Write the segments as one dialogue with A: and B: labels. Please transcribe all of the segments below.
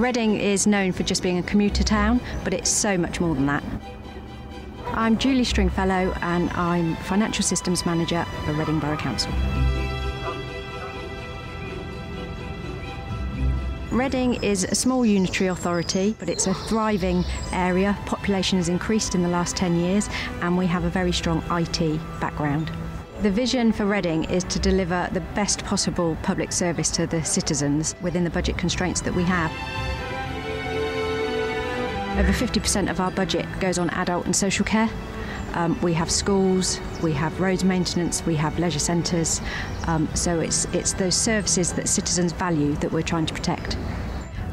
A: Reading is known for just being a commuter town, but it's so much more than that. I'm Julie Stringfellow and I'm Financial Systems Manager for Reading Borough Council. Reading is a small unitary authority, but it's a thriving area. Population has increased in the last 10 years, and we have a very strong IT background. The vision for Reading is to deliver the best possible public service to the citizens within the budget constraints that we have. Over 50% of our budget goes on adult and social care. Um, we have schools, we have roads maintenance, we have leisure centres. Um, so it's, it's those services that citizens value that we're trying to protect.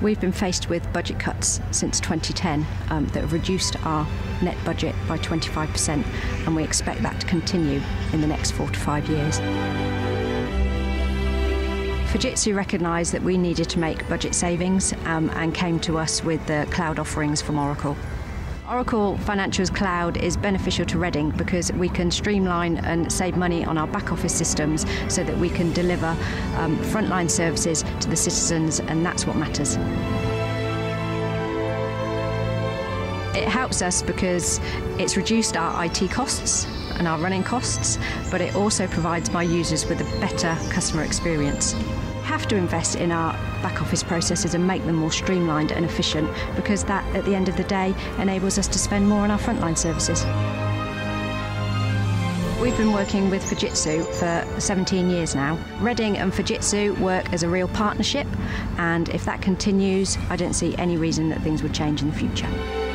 A: We've been faced with budget cuts since 2010 um, that have reduced our net budget by 25%, and we expect that to continue in the next four to five years. Fujitsu recognised that we needed to make budget savings um, and came to us with the cloud offerings from Oracle. Oracle Financials Cloud is beneficial to Reading because we can streamline and save money on our back office systems so that we can deliver um, frontline services to the citizens, and that's what matters. It helps us because it's reduced our IT costs and our running costs, but it also provides my users with a better customer experience have to invest in our back office processes and make them more streamlined and efficient because that, at the end of the day, enables us to spend more on our frontline services. We've been working with Fujitsu for 17 years now. Reading and Fujitsu work as a real partnership, and if that continues, I don't see any reason that things would change in the future.